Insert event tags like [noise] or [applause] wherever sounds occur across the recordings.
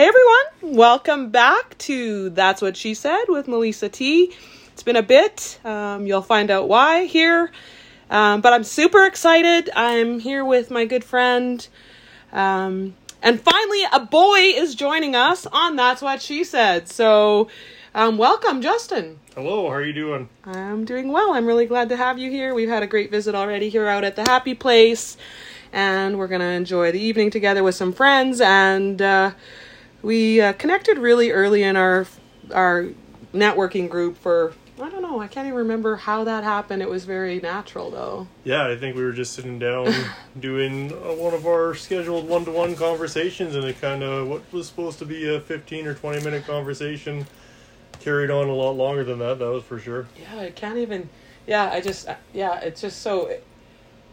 Hey everyone, welcome back to That's What She Said with Melissa T. It's been a bit. Um, you'll find out why here. Um, but I'm super excited. I'm here with my good friend. Um, and finally, a boy is joining us on That's What She Said. So, um, welcome, Justin. Hello, how are you doing? I'm doing well. I'm really glad to have you here. We've had a great visit already here out at the Happy Place, and we're going to enjoy the evening together with some friends. And uh, we uh, connected really early in our our networking group for I don't know. I can't even remember how that happened. It was very natural, though. Yeah, I think we were just sitting down [laughs] doing uh, one of our scheduled one to one conversations, and it kind of, what was supposed to be a 15 or 20 minute conversation carried on a lot longer than that, that was for sure. Yeah, I can't even. Yeah, I just. Yeah, it's just so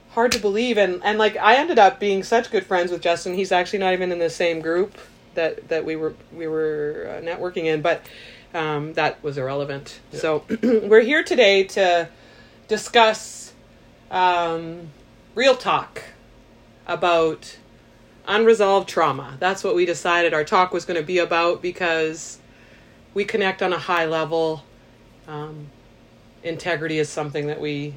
hard to believe. And, and like, I ended up being such good friends with Justin. He's actually not even in the same group that, that we were, we were uh, networking in, but um, that was irrelevant. Yeah. So [clears throat] we're here today to discuss um, real talk about unresolved trauma. That's what we decided our talk was going to be about because we connect on a high level. Um, integrity is something that we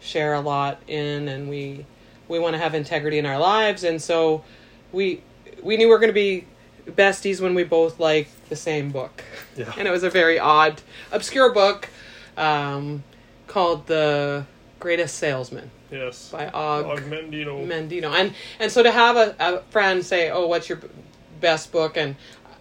share a lot in, and we we want to have integrity in our lives, and so we we knew we were going to be besties when we both like the same book. Yeah. And it was a very odd, obscure book um, called The Greatest Salesman Yes. by Og, Og Mandino. Mandino. And and so to have a, a friend say, "Oh, what's your b- best book?" and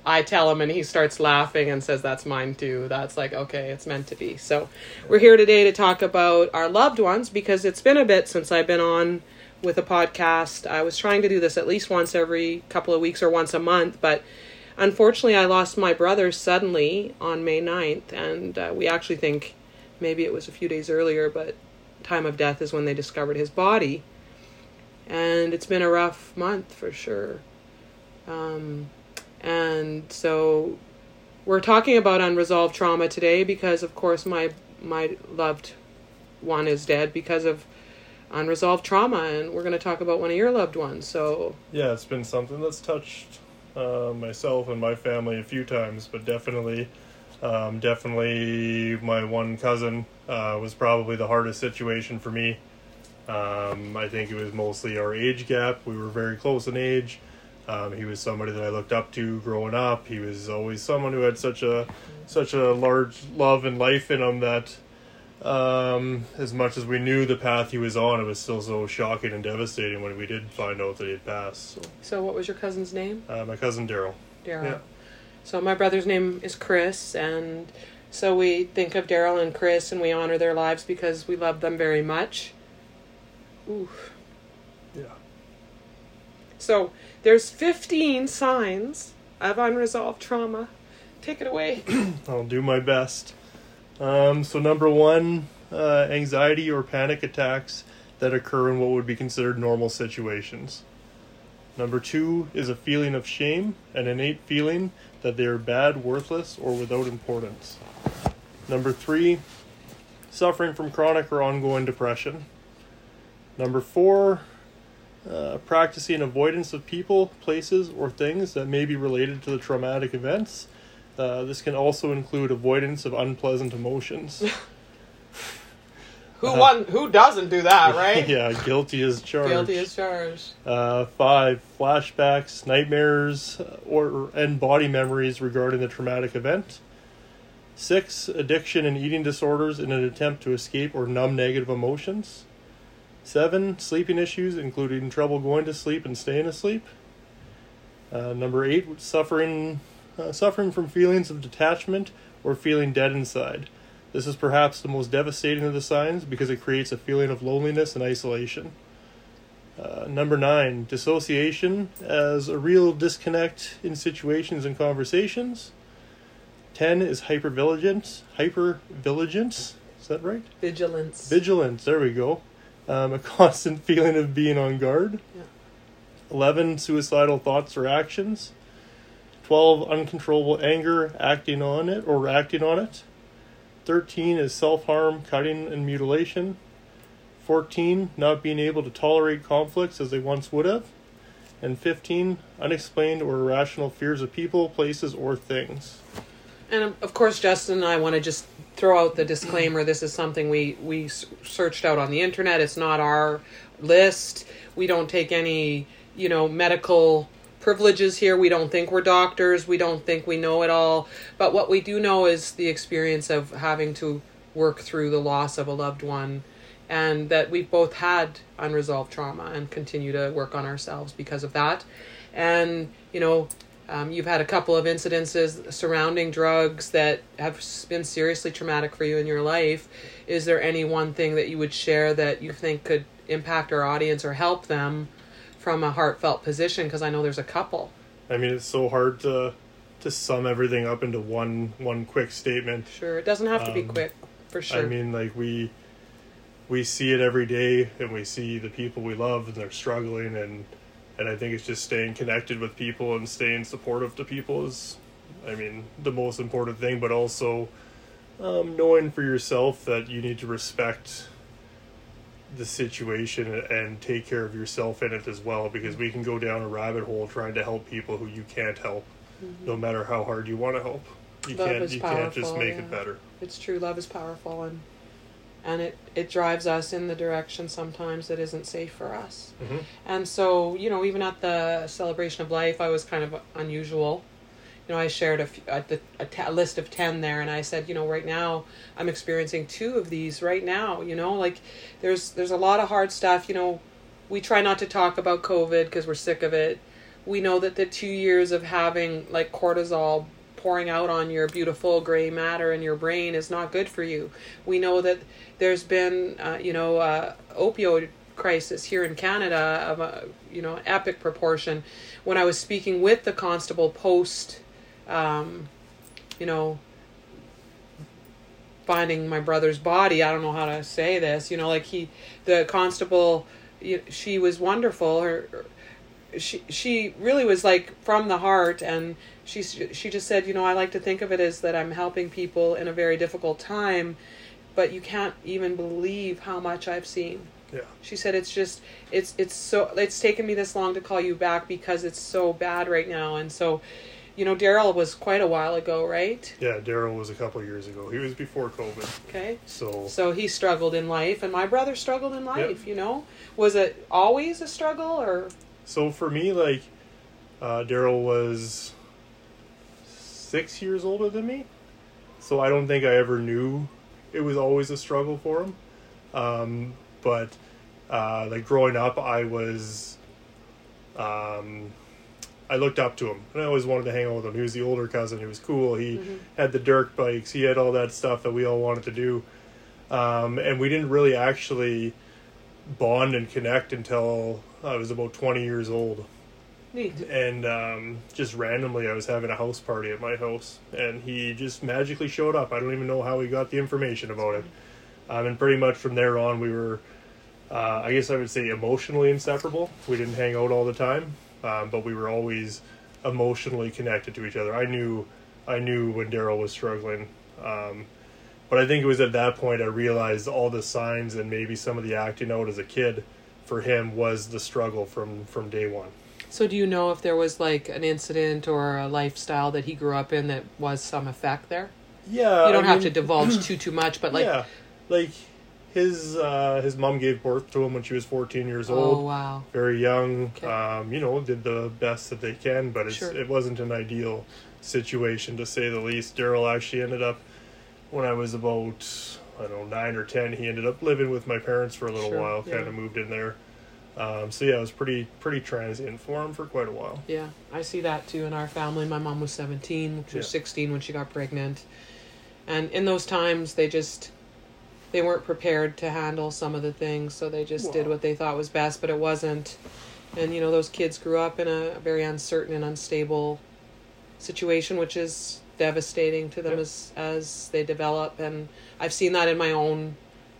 I tell him, and he starts laughing and says, "That's mine too." That's like, okay, it's meant to be. So we're here today to talk about our loved ones because it's been a bit since I've been on with a podcast. I was trying to do this at least once every couple of weeks or once a month, but unfortunately, I lost my brother suddenly on May 9th, and uh, we actually think maybe it was a few days earlier, but time of death is when they discovered his body and it's been a rough month for sure. Um, and so we're talking about unresolved trauma today because, of course, my my loved one is dead because of unresolved trauma, and we're going to talk about one of your loved ones. So Yeah, it's been something that's touched uh, myself and my family a few times, but definitely, um, definitely my one cousin uh, was probably the hardest situation for me. Um, I think it was mostly our age gap. We were very close in age. Um, he was somebody that I looked up to growing up. He was always someone who had such a such a large love and life in him that um, as much as we knew the path he was on, it was still so shocking and devastating when we did find out that he had passed. So, so what was your cousin's name? uh, my cousin Daryl. Daryl. Yeah. So my brother's name is Chris, and so we think of Daryl and Chris, and we honor their lives because we love them very much. Ooh. Yeah. So there's 15 signs of unresolved trauma. Take it away. [clears throat] I'll do my best. Um, so number one, uh, anxiety or panic attacks that occur in what would be considered normal situations. Number two is a feeling of shame, an innate feeling that they are bad, worthless, or without importance. Number three, suffering from chronic or ongoing depression. Number four, uh, practicing avoidance of people, places, or things that may be related to the traumatic events. Uh, this can also include avoidance of unpleasant emotions. [laughs] Who Uh-huh. one? Who doesn't do that, [laughs] right? yeah, guilty as charged. Guilty as charged. Uh, five, flashbacks, nightmares, uh, or and body memories regarding the traumatic event. Six, addiction and eating disorders in an attempt to escape or numb negative emotions. Seven, sleeping issues, including trouble going to sleep and staying asleep. Uh, number eight, suffering, uh, suffering from feelings of detachment or feeling dead inside. This is perhaps the most devastating of the signs because it creates a feeling of loneliness and isolation. Uh, number nine, dissociation as a real disconnect in situations and conversations. Ten is hypervigilance. Hypervigilance. Is that right? Vigilance. Vigilance. There we go. Um, a [laughs] constant feeling of being on guard. Yeah. Eleven, suicidal thoughts or actions. Twelve, uncontrollable anger, acting on it or acting on it. Thirteen is self harm, cutting, and mutilation. 14 not being able to tolerate conflicts as they once would have And 15, unexplained or irrational fears of people, places, or things. And um, of course, Justin and I want to just throw out the disclaimer. This is something we we searched out on the internet. It's not our list. We don't take any, you know, medical privileges here. We don't think we're doctors. We don't think we know it all. But what we do know is the experience of having to work through the loss of a loved one and that we've both had unresolved trauma and continue to work on ourselves because of that. And, you know, um, you've had a couple of incidences surrounding drugs that have been seriously traumatic for you in your life. Is there any one thing that you would share that you think could impact our audience or help them from a heartfelt position? Because I know there's a couple. I mean, it's so hard to to sum everything up into one one quick statement. Sure, it doesn't have to be Um, quick, for sure. I mean, like we we see it every day, and we see the people we love, and they're struggling, and and I think it's just staying connected with people and staying supportive to people is, I mean, the most important thing. But also, um, knowing for yourself that you need to respect the situation and take care of yourself in it as well, because we can go down a rabbit hole trying to help people who you can't help, no matter how hard you want to help. You Love can't. is You can't just powerful, make yeah. it better. it's true love is powerful and and it it drives us in the direction sometimes that isn't safe for us Mhm. and so you know even at the celebration of life i was kind of unusual you know i shared a, a, a, t- a list of 10 there and i said you know right now i'm experiencing two of these right now you know like there's there's a lot of hard stuff you know we try not to talk about covid because we're sick of it we know that the two years of having like cortisol pouring out on your beautiful gray matter in your brain is not good for you. We know that there's been, uh, you know, uh, opioid crisis here in Canada of a, you know, epic proportion. When I was speaking with the constable post, um, you know, finding my brother's body, I don't know how to say this, you know, like he, the constable, she was wonderful. Her, she she really was like from the heart. And she she just said you know i like to think of it as that i'm helping people in a very difficult time but you can't even believe how much i've seen. Yeah. she said it's just it's it's so it's taken me this long to call you back because it's so bad right now. And so you know daryl was quite a while ago right? Yeah, Daryl was a couple of years ago. He was before COVID, okay. So so he struggled in life and my brother struggled in life you know? Was it always a struggle or? So for me, like uh, Daryl was six years older than me, so I don't think I ever knew it was always a struggle for him. Um, but uh, like growing up, I was, um, I looked up to him, and I always wanted to hang out with him. He was the older cousin. He was cool. He had the dirt bikes. He had all that stuff that we all wanted to do, um, and we didn't really actually bond and connect until I was about 20 years old. neat And um, just randomly, I was having a house party at my house, and he just magically showed up. I don't even know how he got the information about it. Um, and pretty much from there on, we were, uh, I guess I would say, emotionally inseparable. We didn't hang out all the time, um, but we were always emotionally connected to each other. I knew, I knew when Daryl was struggling. Um, but I think it was at that point I realized all the signs and maybe some of the acting out as a kid for him was the struggle from from day one. So, do you know if there was like an incident or a lifestyle that he grew up in that was some effect there? Yeah, You don't I have mean, to divulge too too much, but like, yeah, like his uh, his mom gave birth to him when she was 14 years old. oh wow, very young. Okay. Um, you know, did the best that they can, but it's, Sure. it wasn't an ideal situation to say the least. Daryl actually ended up when I was about I don't know nine or ten. He ended up living with my parents for a little Sure, while. yeah. Kind of moved in there. Um, so yeah, it was pretty pretty transient for him for quite a while. yeah, I see that too in our family. My mom was seventeen, she was Yeah. sixteen when she got pregnant, and in those times they just they weren't prepared to handle some of the things, so they just did what they thought was best, but it wasn't. And you know, those kids grew up in a very uncertain and unstable situation, which is devastating to them Yep. as as they develop. And I've seen that in my own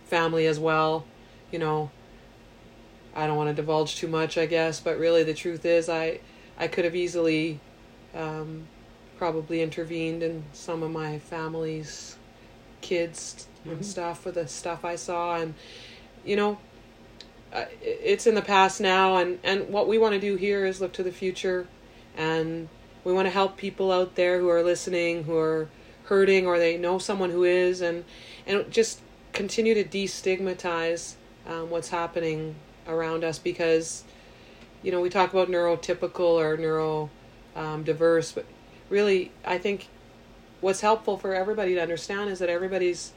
family as well. You know, I don't want to divulge too much, I guess, but really the truth is, I I could have easily um, probably intervened in some of my family's kids Mhm. stuff with the stuff I saw, and you know, it's in the past now, and and what we want to do here is look to the future, and we want to help people out there who are listening, who are hurting, or they know someone who is, and and just continue to destigmatize um, what's happening around us because you know we talk about neurotypical or neuro um, diverse but really i think what's helpful for everybody to understand is that everybody's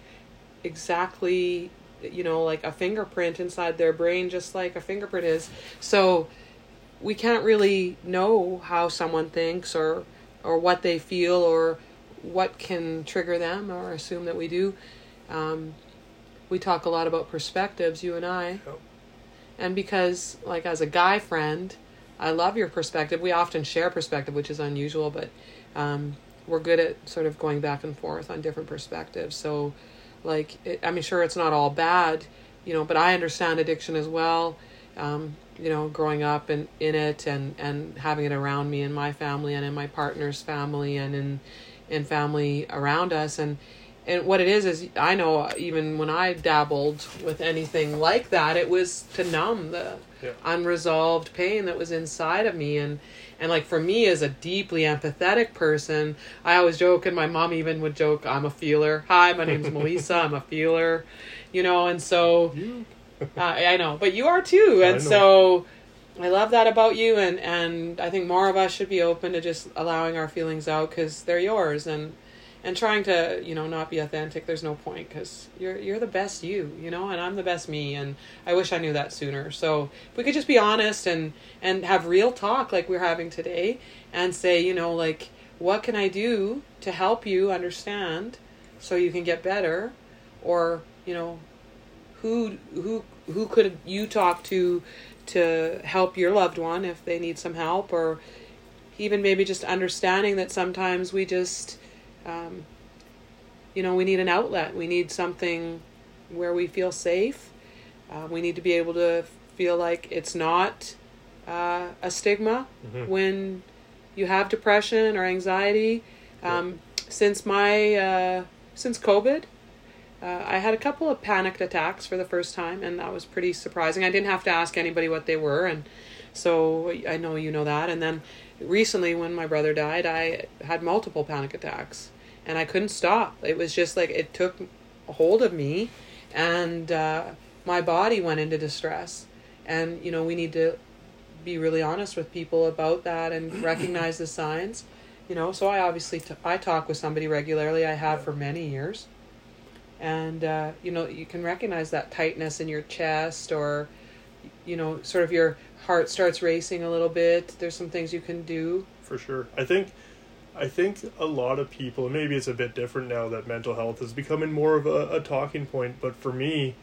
exactly you know like a fingerprint inside their brain just like a fingerprint is. So we can't really know how someone thinks or or what they feel or what can trigger them or assume that we do. Um, we talk a lot about perspectives you and i. And because like as a guy friend i love your perspective. We often share perspective which is unusual but um, we're good at sort of going back and forth on different perspectives. So like it, i mean sure it's not all bad you know but i understand addiction as well um, you know growing up in, in it and and having it around me in my family and in my partner's family and in in family around us. And and what it is is I know even when I dabbled with anything like that, it was to numb the Yeah. unresolved pain that was inside of me and and like for me as a deeply empathetic person, I always joke and my mom even would joke, I'm a feeler. Hi, my name's Melissa, I'm a feeler. You know, and so uh, [laughs] I know, but you are too, and know. so I love that about you, and and I think more of us should be open to just allowing our feelings out because they're yours, and and trying to you know not be authentic. There's no point because you're you're the best you, you know, and I'm the best me, and I wish I knew that sooner. So if we could just be honest and and have real talk like we're having today, and say you know like what can I do to help you understand so you can get better, or you know who who who could you talk to to help your loved one if they need some help or even maybe just understanding that sometimes we just um, you know we need an outlet we need something where we feel safe uh, we need to be able to feel like it's not uh, a stigma Mhm. when you have depression or anxiety um, since my uh, since covid uh, I had a couple of panicked attacks for the first time, and that was pretty surprising. I didn't have to ask anybody what they were, and so I know you know that. And then recently, when my brother died, I had multiple panic attacks, and I couldn't stop. It was just like it took hold of me, and uh, my body went into distress. And you know, we need to be really honest with people about that and [clears throat] recognize the signs. You know, so I obviously t- I talk with somebody regularly. I have for many years and uh, you know you can recognize that tightness in your chest or you know sort of your heart starts racing a little bit there's some things you can do for sure. I think I think a lot of people, maybe it's a bit different now that mental health is becoming more of a, a talking point, but for me,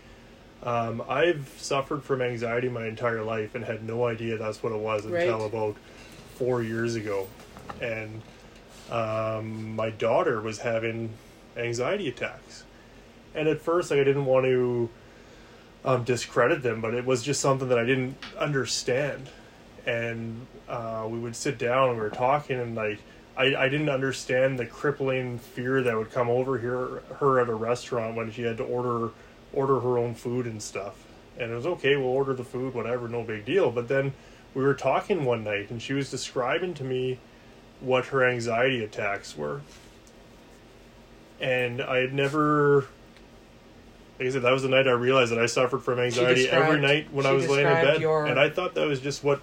um, I've suffered from anxiety my entire life and had no idea that's what it was until Right. about four years ago. And um, my daughter was having anxiety attacks. And at first, like, I didn't want to um, discredit them, but it was just something that I didn't understand. And uh, we would sit down and we were talking, and like I, I didn't understand the crippling fear that would come over here her at a restaurant when she had to order order her own food and stuff. And it was okay, we'll order the food, whatever, no big deal. But then we were talking one night, and she was describing to me what her anxiety attacks were. And I had never like I said, that was the night I realized that I suffered from anxiety every night when I was laying in bed. your- And I thought that was just what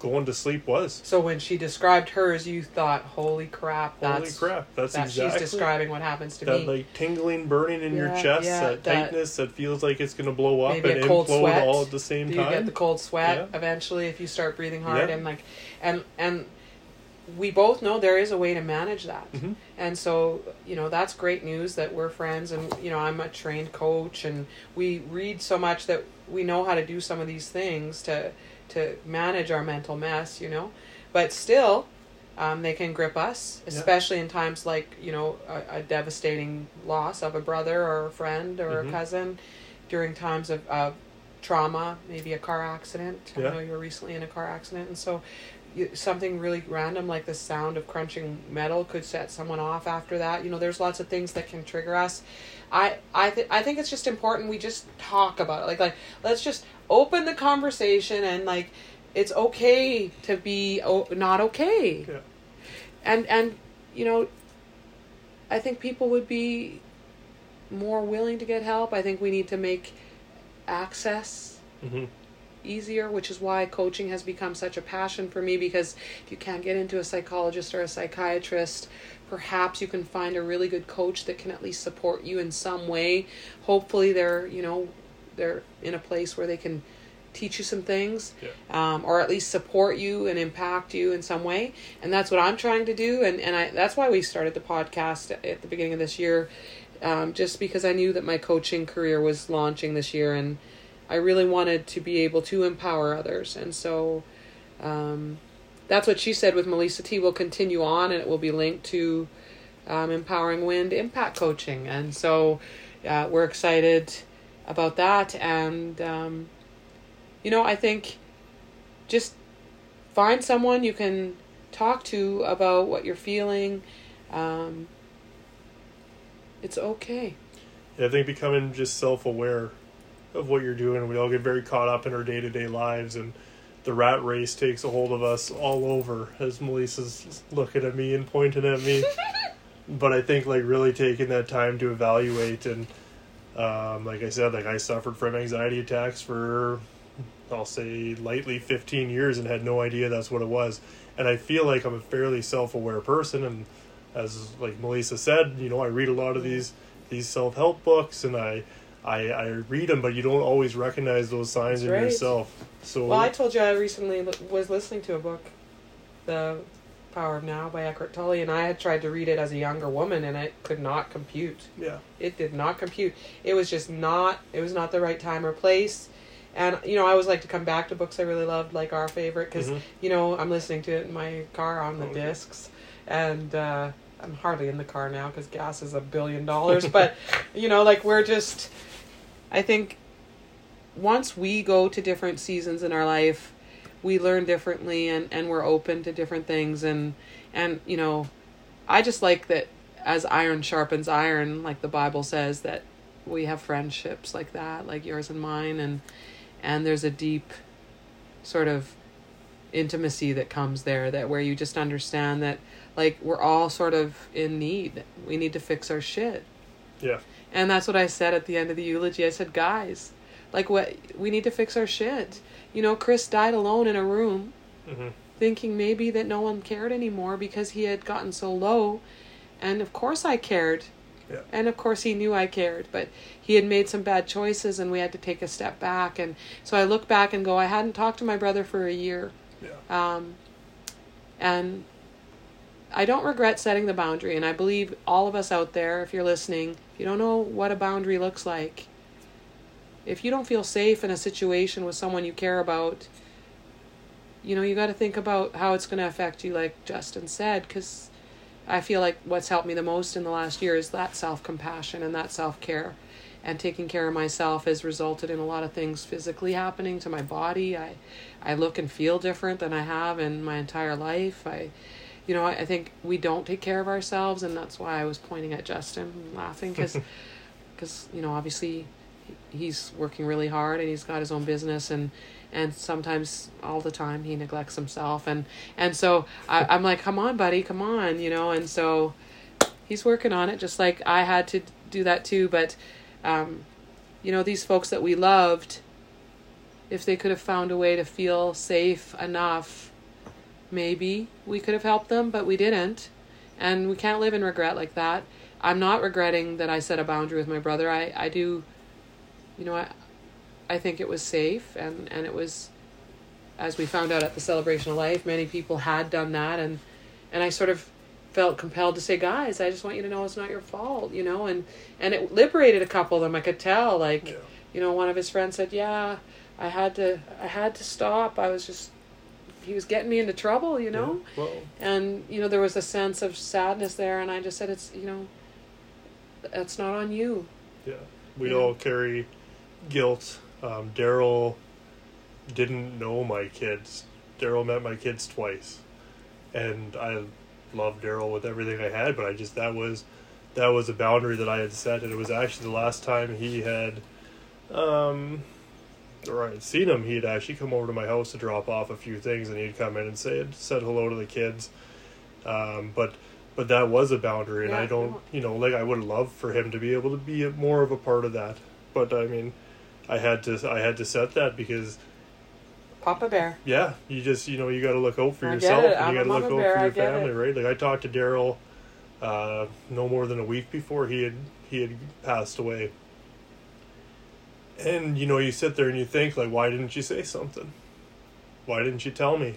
going to sleep was. so when she described hers you thought holy crap Holy crap, that's that exactly she's describing what happens to that me like tingling, burning in your chest, yeah, that that- tightness that feels like it's going to blow up and implode sweat. all at the same do you time. get the cold sweat Yeah. eventually if you start breathing hard Yeah. and like and and we both know there is a way to manage that Mhm. and so you know that's great news that we're friends and you know i'm a trained coach and we read so much that we know how to do some of these things to to manage our mental mess you know but still um, they can grip us Yeah. especially in times like you know a, a devastating loss of a brother or a friend or Mhm. a cousin during times of, of trauma maybe a car accident Yeah. i know you were recently in a car accident and so something really random like the sound of crunching metal could set someone off after that. You know, there's lots of things that can trigger us. I I th- I think it's just important we just talk about it. Like like let's just open the conversation and like it's okay to be o- not okay. Yeah. And and you know I think people would be more willing to get help. I think we need to make access hmm easier, which is why coaching has become such a passion for me because if you can't get into a psychologist or a psychiatrist, perhaps you can find a really good coach that can at least support you in some way. Hopefully they're, you know, they're in a place where they can teach you some things Yeah. um, or at least support you and impact you in some way and that's what i'm trying to do and, and I, that's why we started the podcast at the beginning of this year um, just because i knew that my coaching career was launching this year and i really wanted to be able to empower others. And so um, that's what she said with melissa t. Will continue on and it will be linked to um, empowering wind impact coaching. And so uh, we're excited about that. And um, you know i think just find someone you can talk to about what you're feeling. Um, it's okay. Yeah, I think becoming just self aware of what you're doing. We all get very caught up in our day to day lives, and the rat race takes a hold of us all over. As Melissa's looking at me and pointing at me, [laughs] but I think like really taking that time to evaluate and, um, like I said, like I suffered from anxiety attacks for, I'll say lightly, 15 years and had no idea that's what it was. And I feel like I'm a fairly self aware person, and as like Melissa said, you know, I read a lot of these these self help books, and I, I I read them, but you don't always recognize those signs That's in right. yourself. So well i told you i recently li- was listening to a book the power of now by eckhart tolle and i had tried to read it as a younger woman and it could not compute yeah, it did not compute it was just not it was not the right time or place and you know i always like to come back to books i really loved like our favorite because Mhm. you know i'm listening to it in my car on the Oh, discs and uh i'm hardly in the car now because gas is a billion dollars but [laughs] you know like we're just i think once we go to different seasons in our life we learn differently and and we're open to different things. And and you know i just like that as iron sharpens iron like the bible says that we have friendships like that like yours and mine. And and there's a deep sort of intimacy that comes there that where you just understand that like we're all sort of in need. We need to fix our shit. Yeah, and that's what I said at the end of the eulogy. I said, guys, like what we need to fix our shit. You know, Chris died alone in a room, hmm thinking maybe that no one cared anymore because he had gotten so low. And of course I cared. Yeah. And of course he knew I cared, but he had made some bad choices and we had to take a step back. And so I look back and go, I hadn't talked to my brother for a year. yeah, Um, and I don't regret setting the boundary. And I believe all of us out there, if you're listening, if you don't know what a boundary looks like, if you don't feel safe in a situation with someone you care about, you know, you got to think about how it's going to affect you, like Justin said, because I feel like what's helped me the most in the last year is that self compassion and that self care. And taking care of myself has resulted in a lot of things physically happening to my body. I, I look and feel different than I have in my entire life. I, you know, I, I think we don't take care of ourselves, and that's why I was pointing at Justin and laughing because, because [laughs] you know, obviously, he's working really hard and he's got his own business and and sometimes all the time he neglects himself and and so I, I'm like, come on, buddy, come on, you know, and so he's working on it just like I had to do that too, but um, you know, these folks that we loved, if they could have found a way to feel safe enough, maybe we could have helped them, but we didn't. And we can't live in regret like that. I'm not regretting that I set a boundary with my brother. I, I do, you know, I, I think it was safe and, and it was, as we found out at the celebration of life, many people had done that. And, and I sort of felt compelled to say, guys, I just want you to know it's not your fault, you know, and, and it liberated a couple of them. I could tell, like, yeah. you know, one of his friends said, "Yeah, I had to, I had to stop. I was just, he was getting me into trouble, you know." Yeah. And you know, there was a sense of sadness there, and I just said, "It's, you know, that's not on you." yeah, we Yeah. all carry guilt. Um, Daryl didn't know my kids Daryl met my kids twice, and I loved Daryl with everything I had, but I just that was that was a boundary that I had set, and it was actually the last time he had, um, or I had seen him. he'd actually come over to my house to drop off a few things, and he'd come in and say said hello to the kids, um, but. But that was a boundary, and Yeah, I don't, you know, like I would love for him to be able to be more of a part of that. But I mean, I had to, I had to set that because Papa Bear. yeah, you just you know you got to look out for I yourself and I'm you got to look out bear, for your family, it. right? Like I talked to Daryl uh, no more than a week before he had he had passed away, and you know you sit there and you think like, why didn't you say something? Why didn't you tell me?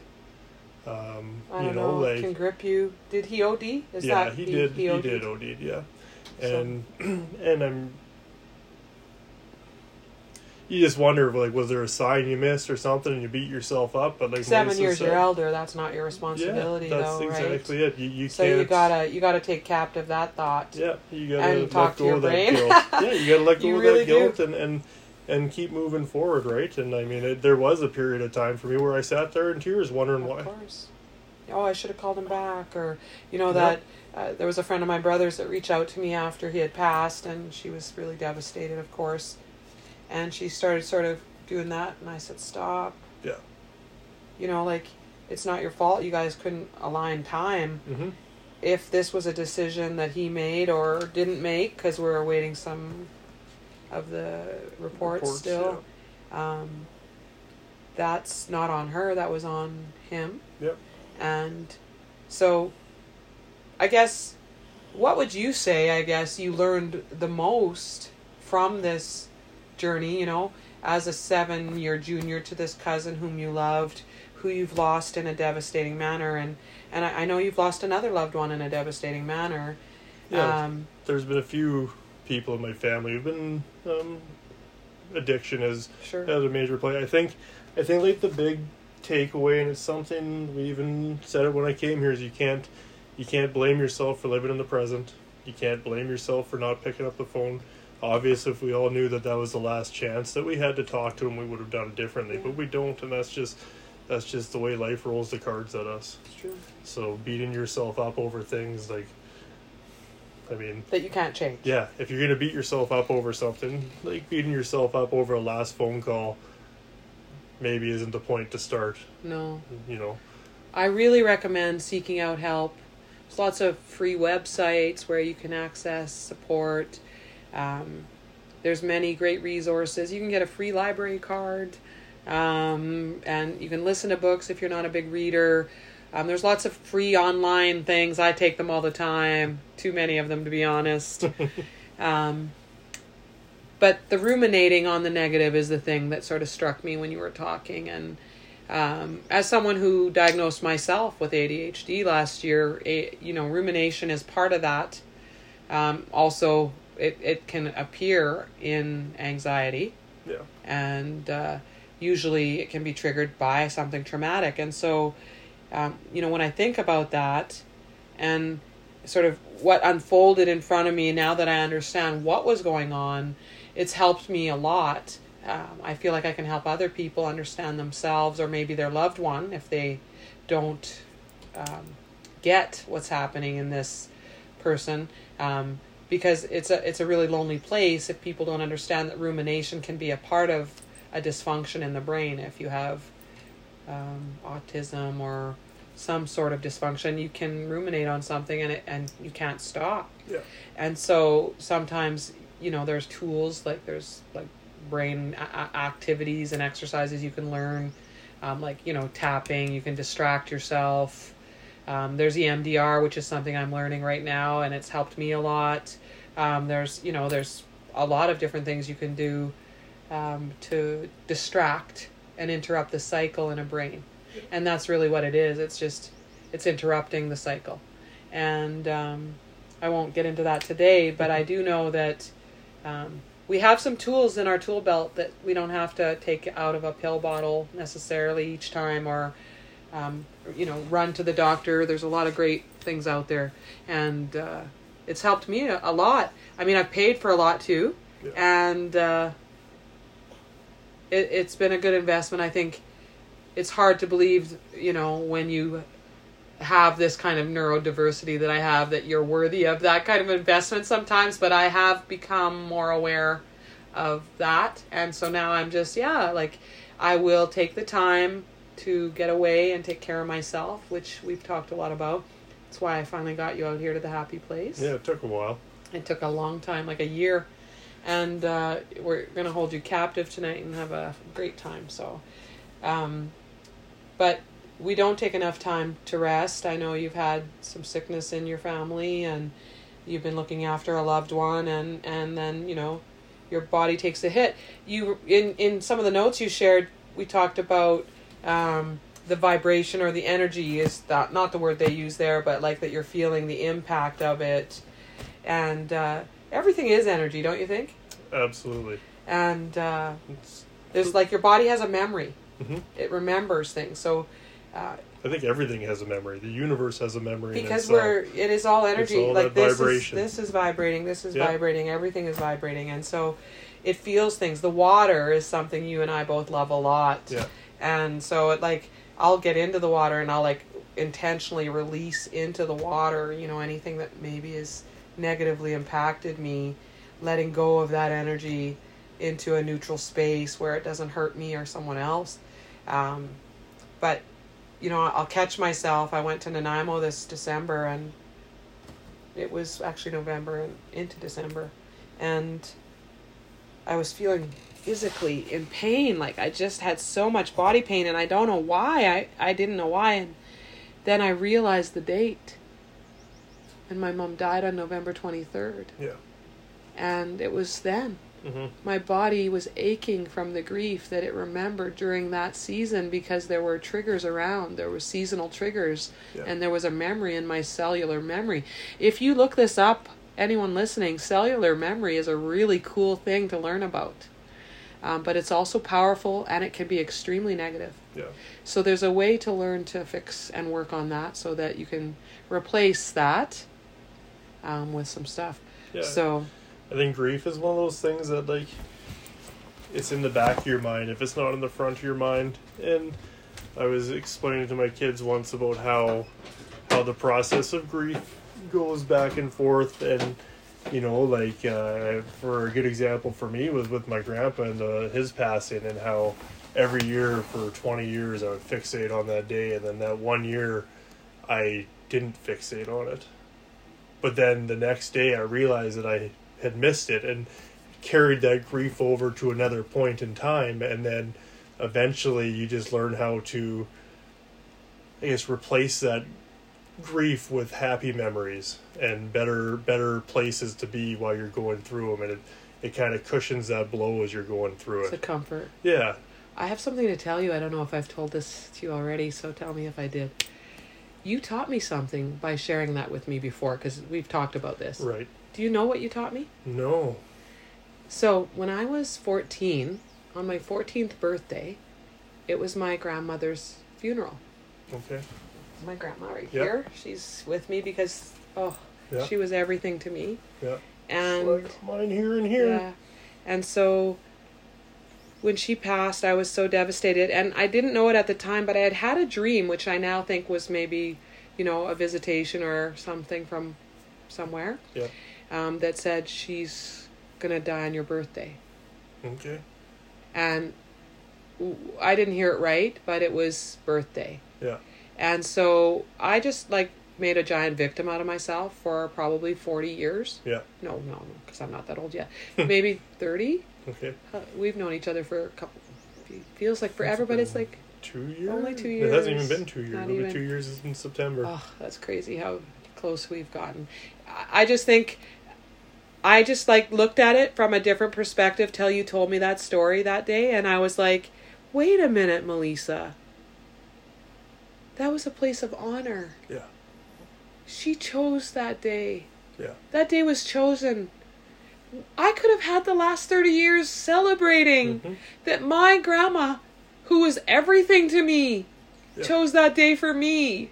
Um, I you don't know, know. like can grip you. Did he OD? Is yeah, that he did. He, OD'd? did OD. Yeah, So- and [clears throat] and I'm. You just wonder, like, was there a sign you missed or something, and you beat yourself up? But like Seven Melissa years said- your elder. That's not your responsibility, yeah, that's though, exactly right? it. You, you So you gotta you gotta take captive that thought. Yeah, you gotta and let talk to your of that brain. guilt. yeah, you gotta [laughs] let go You of really that do. guilt and and and keep moving forward, right? And I mean, it, there was a period of time for me where I sat there in tears, wondering why. Of why. course. Oh, I should have called him back, or you know Yeah. that uh, there was a friend of my brother's that reached out to me after he had passed, and she was really devastated, of course, and she started sort of doing that, and I said, "Stop." Yeah. You know, like it's not your fault. You guys couldn't align time. Mm-hmm. If this was a decision that he made or didn't make, because we're awaiting some of the reports, Reports, still. Um, that's not on her. That was on him. Yep. And so, I guess, what would you say? I guess you learned the most from this journey. You know, as a seven-year junior to this cousin whom you loved, who you've lost in a devastating manner, and and I, I know you've lost another loved one in a devastating manner. Yeah. Um, There's been a few people in my family who've been um, addiction has sure. has a major play. I think I think like the big takeaway, and it's something we even said it when I came here, is you can't you can't blame yourself for living in the present. You can't blame yourself for not picking up the phone. Obvious, if we all knew that that was the last chance that we had to talk to him, we would have done it differently. But we don't, and that's just that's just the way life rolls the cards at us. It's true. So beating yourself up over things like, I mean, That you can't change. yeah, if you're gonna beat yourself up over something, like beating yourself up over a last phone call, maybe isn't the point to start. No. You know, I really recommend seeking out help. There's lots of free websites where you can access support. Um, there's many great resources. You can get a free library card, um, and you can listen to books if you're not a big reader. Um, there's lots of free online things. I take them all the time. Too many of them, to be honest. [laughs] um, but the ruminating on the negative is the thing that sort of struck me when you were talking, and um, as someone who diagnosed myself with ADHD last year, a, you know, rumination is part of that. Um, also, it, it can appear in anxiety, yeah, and uh, usually it can be triggered by something traumatic. And so, um, you know, when I think about that and sort of what unfolded in front of me now that I understand what was going on, it's helped me a lot. Um, I feel like I can help other people understand themselves or maybe their loved one if they don't um, get what's happening in this person. Um, because it's a it's a really lonely place if people don't understand that rumination can be a part of a dysfunction in the brain. If you have um, autism or some sort of dysfunction, you can ruminate on something and it, and you can't stop. yeah, And so sometimes you know there's tools like there's like brain a- activities and exercises you can learn, um, like you know tapping. You can distract yourself. Um, there's EMDR, which is something I'm learning right now, and it's helped me a lot. Um, there's you know there's a lot of different things you can do um, to distract and interrupt the cycle in a brain, and that's really what it is. It's just it's interrupting the cycle, and um, I won't get into that today, but I do know that um, we have some tools in our tool belt that we don't have to take out of a pill bottle necessarily each time, or um, you know, run to the doctor. There's a lot of great things out there, and uh, it's helped me a, a lot. I mean, I've paid for a lot too, Yeah. and uh, it, it's been a good investment. I think it's hard to believe, you know, when you have this kind of neurodiversity that I have that you're worthy of that kind of investment sometimes, but I have become more aware of that. And so now I'm just, yeah, like I will take the time to get away and take care of myself, which we've talked a lot about. That's why I finally got you out here to the happy place. Yeah, it took a while. It took a long time, like a year. And uh, we're going to hold you captive tonight and have a great time. So, um, but we don't take enough time to rest. I know you've had some sickness in your family and you've been looking after a loved one and, and then, you know, your body takes a hit. You in in some of the notes you shared, we talked about um, the vibration or the energy is that not the word they use there, but like that you're feeling the impact of it, and uh, everything is energy, don't you think? Absolutely. And uh, there's like your body has a memory; Mhm. it remembers things. So. Uh, I think everything has a memory. The universe has a memory. because we're it is all energy all like this vibration. is this is vibrating this is Yeah. vibrating everything is vibrating and so it feels things the water is something you and i both love a lot Yeah. and so it like i'll get into the water and i'll like intentionally release into the water you know anything that maybe has negatively impacted me letting go of that energy into a neutral space where it doesn't hurt me or someone else um, but you know, I'll catch myself. I went to Nanaimo this December and it was actually November and into December. And I was feeling physically in pain. Like I just had so much body pain and I don't know why. I, I didn't know why. And then I realized the date. And my mom died on November 23rd. Yeah. And it was then hmm my body was aching from the grief that it remembered during that season because there were triggers around there were seasonal triggers Yeah. and there was a memory in my cellular memory if you look this up anyone listening cellular memory is a really cool thing to learn about um, but it's also powerful and it can be extremely negative Yeah. so there's a way to learn to fix and work on that so that you can replace that um, with some stuff Yeah. so I think grief is one of those things that like it's in the back of your mind if it's not in the front of your mind. And I was explaining to my kids once about how how the process of grief goes back and forth and you know like uh, for a good example for me was with my grandpa and uh, his passing and how every year for 20 years I would fixate on that day and then that one year I didn't fixate on it but then the next day I realized that I had missed it and carried that grief over to another point in time and then eventually you just learn how to I guess replace that grief with happy memories and better better places to be while you're going through them and it it kind of cushions that blow as you're going through it. it's a comfort Yeah. I have something to tell you. I don't know if I've told this to you already, so tell me if I did. You taught me something by sharing that with me before because we've talked about this. Right. Do you know what you taught me? No. So, when I was 14, on my 14th birthday, it was my grandmother's funeral. Okay. My grandma right Yep. here. She's with me because, oh, Yeah. she was everything to me. Yeah. And like mine here and here. Yeah. And so when she passed, I was so devastated. And I didn't know it at the time, but I had had a dream, which I now think was maybe, you know, a visitation or something from somewhere, Yeah. um, that said she's going to die on your birthday. Okay. And I didn't hear it right, but it was birthday. Yeah. And so I just like made a giant victim out of myself for probably 40 years. Yeah. No, no, no, because I'm not that old yet. [laughs] Maybe 30. Okay. Uh, we've known each other for a couple. Feels like forever, but it's like Two years. Only two years. It hasn't even been two years. Not It'll even. two years in September. oh, that's crazy how close we've gotten. I- I just think, I just like looked at it from a different perspective till you told me that story that day, and I was like, wait a minute, Melissa. That was a place of honor. Yeah. She chose that day. Yeah. That day was chosen. I could have had the last 30 years celebrating Mhm. that my grandma, who was everything to me, Yeah. chose that day for me.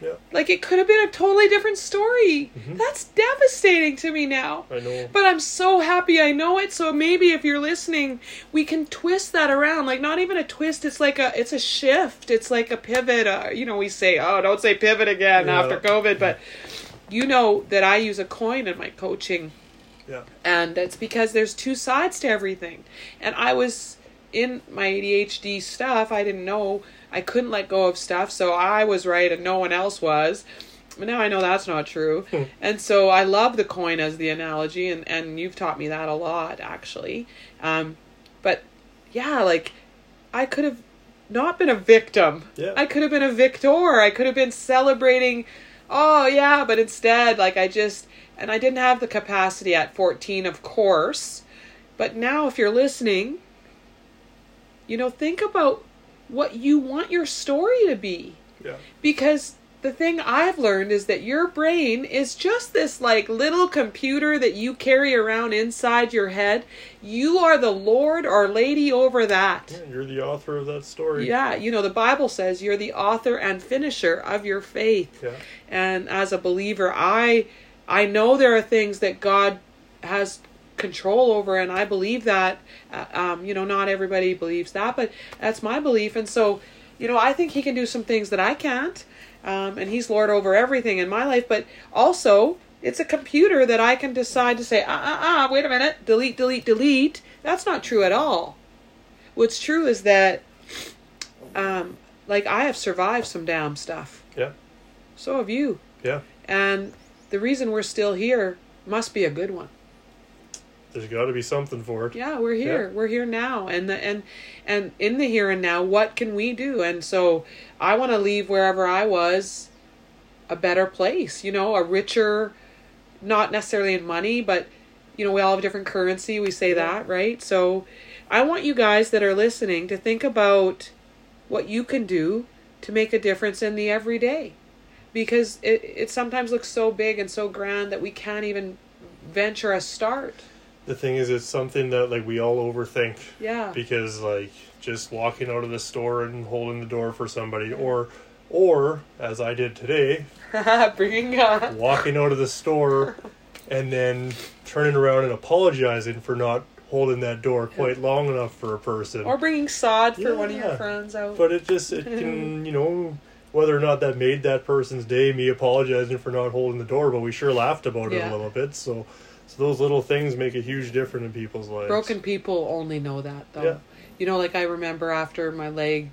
Yeah. Like it could have been a totally different story. Mhm. That's devastating to me now. I know. But I'm so happy I know it. So maybe if you're listening, we can twist that around. Like not even a twist. It's like a it's a shift. It's like a pivot. Uh, you know, we say, oh, don't say pivot again Yeah. after COVID. But you know that I use a coin in my coaching, Yeah. and it's because there's two sides to everything. And I was in my ADHD stuff. I didn't know I couldn't let go of stuff, so I was right and no one else was. But now I know that's not true. Hmm. and so I love the coin as the analogy, and, and you've taught me that a lot, actually. Um, but yeah, like I could have not been a victim. Yeah. I could have been a victor. I could have been celebrating, oh yeah, but instead, like I just, and I didn't have the capacity at 14, of course. But now, if you're listening, you know, think about what you want your story to be Yeah. because the thing I've learned is that your brain is just this like little computer that you carry around inside your head. You are the Lord or Lady over that. Yeah, You're the author of that story. Yeah, you know, the Bible says you're the author and finisher of your faith. Yeah. And as a believer, I I know there are things that God has control over and I believe that uh, um you know not everybody believes that, but that's my belief and so you know, I think he can do some things that I can't. Um, and he's Lord over everything in my life, but also it's a computer that I can decide to say, ah, ah, ah, wait a minute, delete, delete, delete. That's not true at all. What's true is that, um, like, I have survived some damn stuff. Yeah. So have you. Yeah. And the reason we're still here must be a good one. There's got to be something for it. Yeah, we're here. We're here now, and the, and and in the here and now, what can we do? And so, I want to leave wherever I was a better place. You know, a richer, not necessarily in money, but you know, we all have different currency. We say Yeah. that, right? So, I want you guys that are listening to think about what you can do to make a difference in the everyday, because it it sometimes looks so big and so grand that we can't even venture a start. The thing is, it's something that like we all overthink Yeah. because like just walking out of the store and holding the door for somebody, or or as I did today, [laughs] Bringing up. walking out of the store and then turning around and apologizing for not holding that door quite long enough for a person. Or bringing sod for one of your friends out. but it just it [laughs] can you know whether or not that made that person's day me apologizing for not holding the door but we sure laughed about it Yeah. a little bit so so those little things make a huge difference in people's lives Broken people only know that, though. Yeah. You know, like I remember after my leg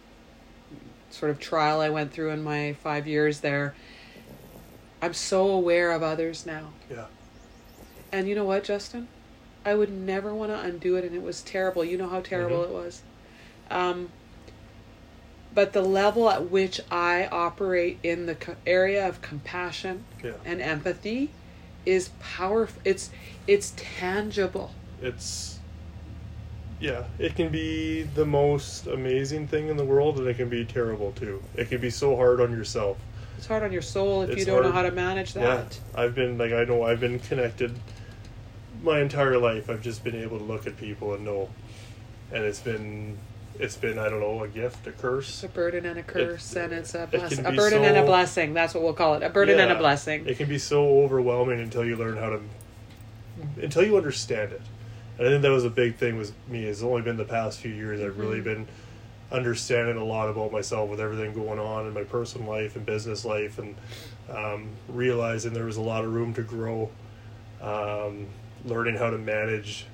sort of trial I went through in my five years there, I'm so aware of others now. yeah And you know what, Justin? I would never want to undo it, and it was terrible. You know how terrible Mhm. it was. Um, but the level at which I operate in the co- area of compassion yeah and empathy is powerful. It's it's tangible. it's yeah it can be the most amazing thing in the world and it can be terrible too it can be so hard on yourself It's hard on your soul if you don't know how to manage that. Yeah, I've been like I know I've been connected my entire life. I've just been able to look at people and know, and it's been it's been I don't know a gift, a curse. a burden and a curse, and it's a bless- can a burden and a blessing. That's what we'll call it. A burden and a blessing. It can be so overwhelming until you learn how to until you understand it. And I think that was a big thing with me. It's only been the past few years I've really Mhm. been understanding a lot about myself with everything going on in my personal life and business life, and um, realizing there was a lot of room to grow. Um, learning how to manage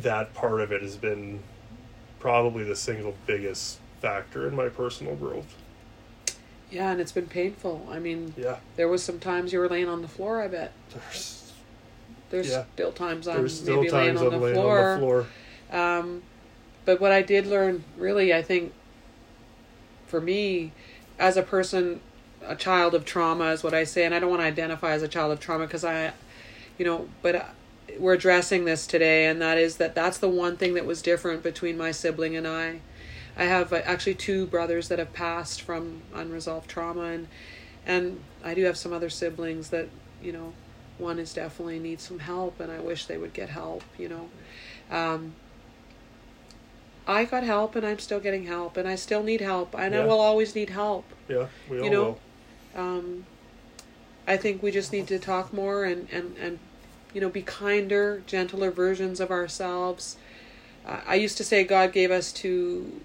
that part of it has been probably the single biggest factor in my personal growth. Yeah, and it's been painful. I mean, Yeah, there was some times you were laying on the floor. I bet there's, there's Yeah. still times I'm there's still maybe laying on the laying floor. on the floor. Um, but what I did learn, really, I think, for me, as a person, a child of trauma is what I say, and I don't want to identify as a child of trauma because I, you know, but we're addressing this today, and that is that that's the one thing that was different between my sibling and I. I have uh, actually two brothers that have passed from unresolved trauma, and and I do have some other siblings that you know, one is definitely needs some help, and I wish they would get help. You know, um, I got help, and I'm still getting help, and I still need help, and I will always need help. Yeah, we You all know, will. um, I think we just need to talk more and, and, and you know, be kinder, gentler versions of ourselves. Uh, I used to say God gave us two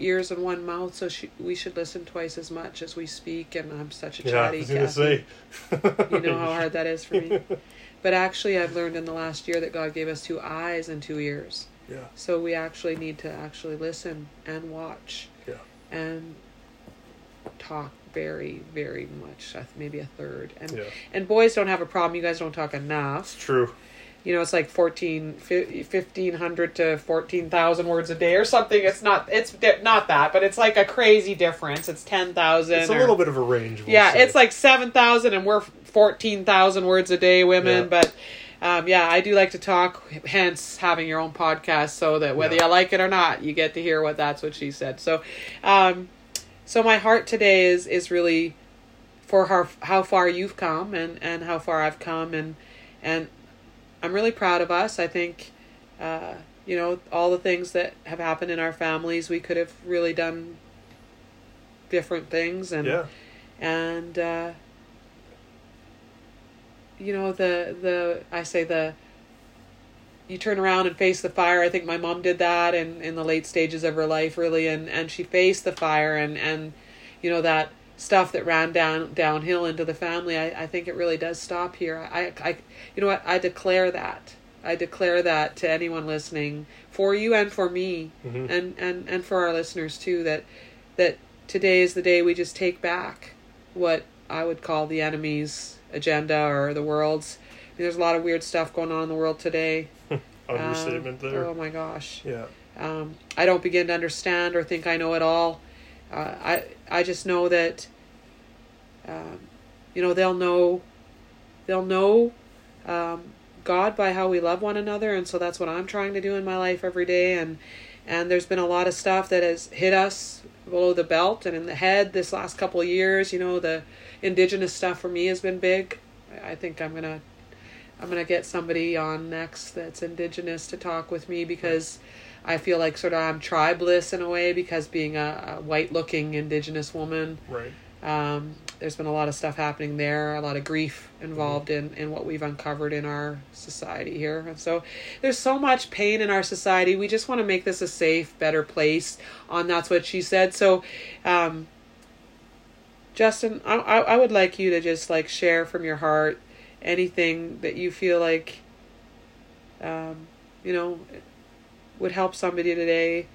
ears and one mouth, so she, we should listen twice as much as we speak. And I'm such a Yeah, I chatty. was Kathy. say. You know how hard that is for me. [laughs] But actually, I've learned in the last year that God gave us two eyes and two ears. Yeah. So we actually need to actually listen and watch Yeah. and talk very, very much. Maybe a third. And Yeah. and boys don't have a problem. You guys don't talk enough. True. You know, it's like 14, 1500 to 14,000 words a day or something. It's not, it's di- not that, but it's like a crazy difference. It's 10,000. It's a or- little bit of a range. we'll yeah, say. it's like 7,000 and we're 14,000 words a day, women. Yeah. But um, yeah, I do like to talk, hence having your own podcast so that whether Yeah. you like it or not, you get to hear what that's what she said. So, um, so my heart today is, is really for how, how far you've come and, and how far I've come. And, and I'm really proud of us. I think, uh, you know, all the things that have happened in our families, we could have really done different things. And, yeah. and uh, you know the the I say the you turn around and face the fire. I think my mom did that in in the late stages of her life, really, and and she faced the fire and and you know that stuff that ran down downhill into the family. I I think it really does stop here. I I you know what I declare that. I declare that to anyone listening, for you and for me, Mhm. and and and for our listeners too. That that today is the day we just take back what I would call the enemy's agenda or the world's. There's a lot of weird stuff going on in the world today. [laughs] Understatement Um, there. Oh my gosh. yeah. Um, I don't begin to understand or think I know it all. Uh, I I just know that, um, you know, they'll know, they'll know um, God by how we love one another, and so that's what I'm trying to do in my life every day. And and there's been a lot of stuff that has hit us below the belt and in the head this last couple of years. You know, the indigenous stuff for me has been big. I I think I'm gonna I'm gonna get somebody on next that's indigenous to talk with me because I feel like sort of I'm tribeless in a way because being a, a white looking indigenous woman, Right. um, there's been a lot of stuff happening there, a lot of grief involved in, in what we've uncovered in our society here. And so there's so much pain in our society. We just want to make this a safe, better place. On that's what she said. So, um, Justin, I, I, I would like you to just like share from your heart anything that you feel like, um, you know, would help somebody today.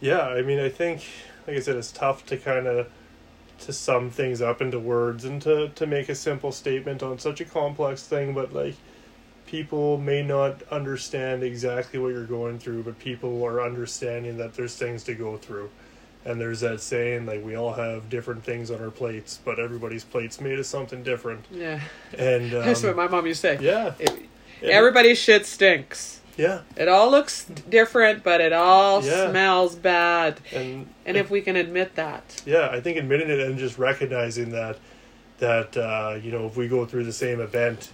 Yeah, I mean, I think, like I said, it's tough to kind of to sum things up into words and to to make a simple statement on such a complex thing. But like, people may not understand exactly what you're going through, but people are understanding that there's things to go through. And there's that saying, like, we all have different things on our plates, but everybody's plate's made of something different. Yeah, And [laughs] that's what um, my mom used to say. yeah, It- And- everybody's shit stinks. yeah, It all looks different, but it all Yeah. smells bad. and And if we can admit that, Yeah, I think admitting it and just recognizing that that uh, you know if we go through the same event,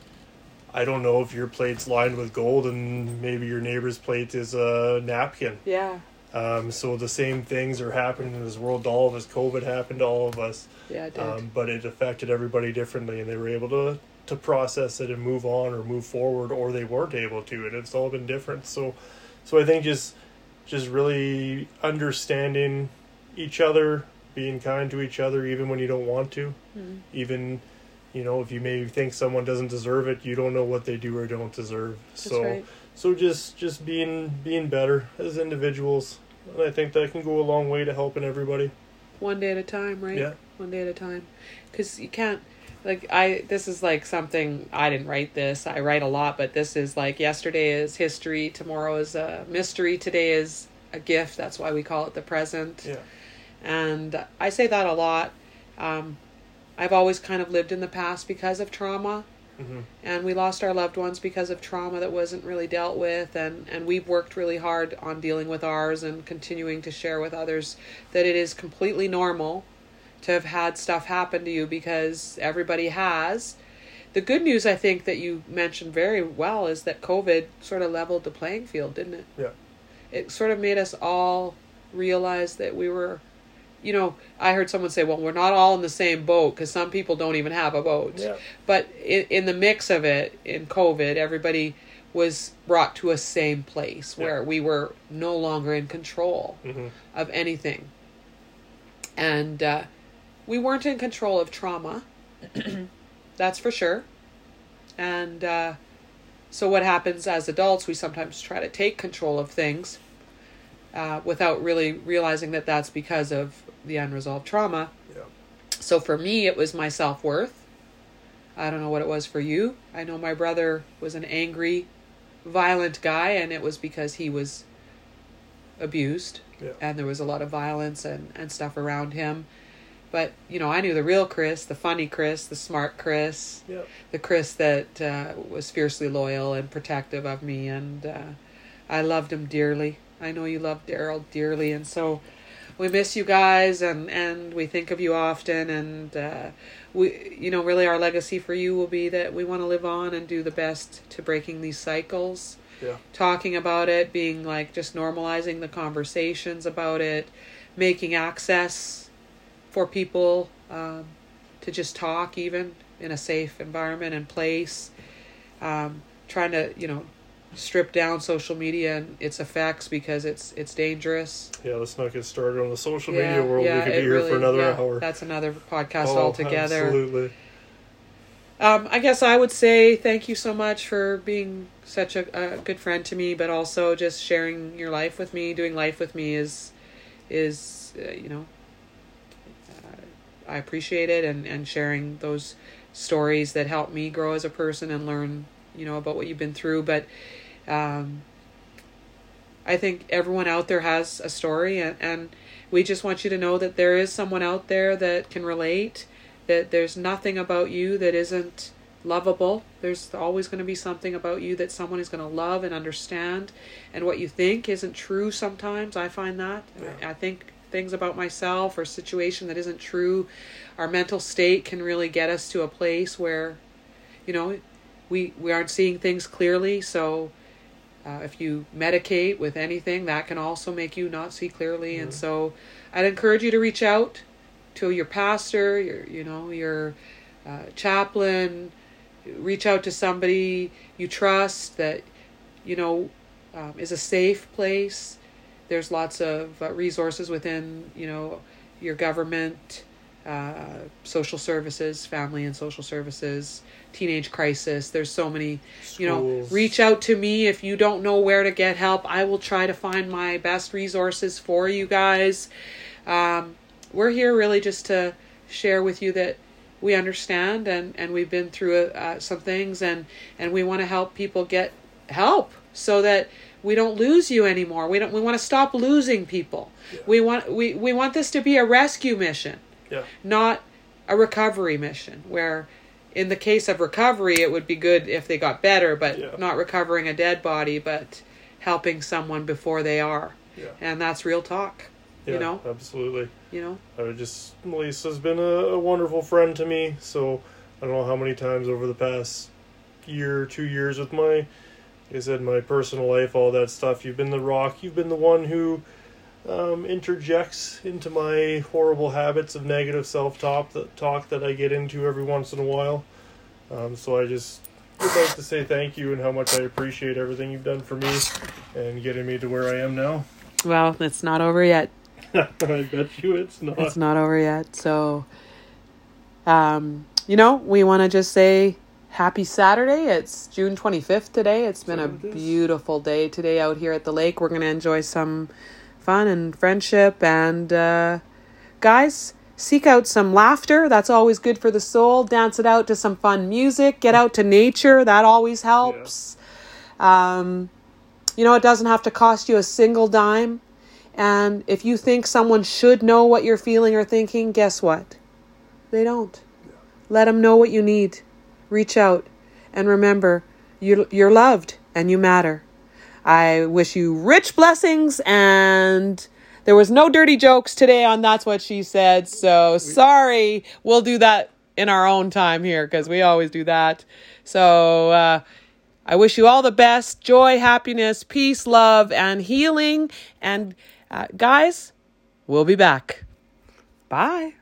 I don't know if your plate's lined with gold and maybe your neighbor's plate is a napkin. yeah, Um, so the same things are happening in this world to all of us. COVID happened to all of us, yeah, it did. um, but it affected everybody differently, and they were able to to process it and move on or move forward, or they weren't able to, and it's all been different. So, so I think just just really understanding each other, being kind to each other, even when you don't want to, Mhm. even you know if you maybe think someone doesn't deserve it, you don't know what they do or don't deserve. That's so, right. So just just being being better as individuals, and I think that can go a long way to helping everybody. One day at a time, right? Yeah. One day at a time. Because you can't, like, I, this is like something, I didn't write this. I write a lot, but this is like yesterday is history, tomorrow is a mystery, today is a gift. That's why we call it the present. Yeah. And I say that a lot. Um, I've always kind of lived in the past because of trauma. Hmm and we lost our loved ones because of trauma that wasn't really dealt with and and we've worked really hard on dealing with ours and continuing to share with others that it is completely normal to have had stuff happen to you because everybody has. The good news i think that you mentioned very well is that covid sort of leveled the playing field didn't it? Yeah. it sort of made us all realize that we were you know, I heard someone say, "Well, we're not all in the same boat because some people don't even have a boat." Yeah. But in, in the mix of it, in COVID, everybody was brought to a same place Yeah. where we were no longer in control hmm of anything, and uh, we weren't in control of trauma. [clears throat] That's for sure. And uh, so, what happens as adults? We sometimes try to take control of things uh, without really realizing that that's because of the unresolved trauma. Yeah. So for me, it was my self worth. I don't know what it was for you. I know my brother was an angry, violent guy, and it was because he was abused Yeah. and there was a lot of violence and, and stuff around him. But, you know, I knew the real Chris, the funny Chris, the smart Chris, Yeah. the Chris that uh, was fiercely loyal and protective of me, and uh, I loved him dearly. I know you love Daryl dearly, and so we miss you guys, and and we think of you often, and uh, we, you know, really our legacy for you will be that we want to live on and do the best to breaking these cycles Yeah. talking about it, being like just normalizing the conversations about it, making access for people um, to just talk, even in a safe environment and place. Um, trying to, you know, strip down social media and its effects because it's it's dangerous. Yeah. Let's not get started on the social Yeah, media world. yeah, we could be here really- for another yeah, hour. That's another podcast Oh, altogether. Absolutely. Um, I guess I would say thank you so much for being such a, a good friend to me, but also just sharing your life with me. Doing life with me is, is uh, you know, uh, I appreciate it, and and sharing those stories that help me grow as a person and learn, you know, about what you've been through. But, um, I think everyone out there has a story, and and we just want you to know that there is someone out there that can relate that there's nothing about you that isn't lovable. There's always going to be something about you that someone is going to love and understand. And what you think isn't true sometimes. I find that. Yeah. I think things about myself or situation that isn't true. Our mental state can really get us to a place where, you know, we, we aren't seeing things clearly. So uh, if you medicate with anything, that can also make you not see clearly. And Mhm. so I'd encourage you to reach out to your pastor, your you know your uh, chaplain. Reach out to somebody you trust that you know um, is a safe place. There's lots of uh, resources within you know your government, uh, social services, family and social services, teenage crisis. There's so many you know reach out to me if you don't know where to get help. I will try to find my best resources for you guys. Um, we're here really just to share with you that we understand and and we've been through uh, some things and and we want to help people get help so that we don't lose you anymore. We don't we want to stop losing people. Yeah. we want we we want this to be a rescue mission Yeah. not a recovery mission where in the case of recovery it would be good if they got better but Yeah. not recovering a dead body but helping someone before they are Yeah. and that's real talk Yeah. you know Absolutely. you know I would just Lisa's been a, a wonderful friend to me. So I don't know how many times over the past year, two years with my, like I said, my personal life, all that stuff. You've been the rock. You've been the one who um, interjects into my horrible habits of negative self-talk that talk that I get into every once in a while. Um, so I just would like to say thank you and how much I appreciate everything you've done for me and getting me to where I am now. [laughs] well it's not over yet I bet you it's not. it's not over yet so um you know we want to just say happy saturday it's june 25th today it's been a beautiful day today out here at the lake we're going to enjoy some fun and friendship and uh guys seek out some laughter that's always good for the soul dance it out to some fun music get out to nature that always helps um you know it doesn't have to cost you a single dime and if you think someone should know what you're feeling or thinking, guess what? They don't. Let them know what you need. Reach out. And remember, you're, you're loved and you matter. I wish you rich blessings and there was no dirty jokes today on That's What She Said. So sorry. We'll do that in our own time here because we always do that. So, uh, I wish you all the best joy, happiness, peace, love, and healing. And uh, guys, we'll be back. Bye.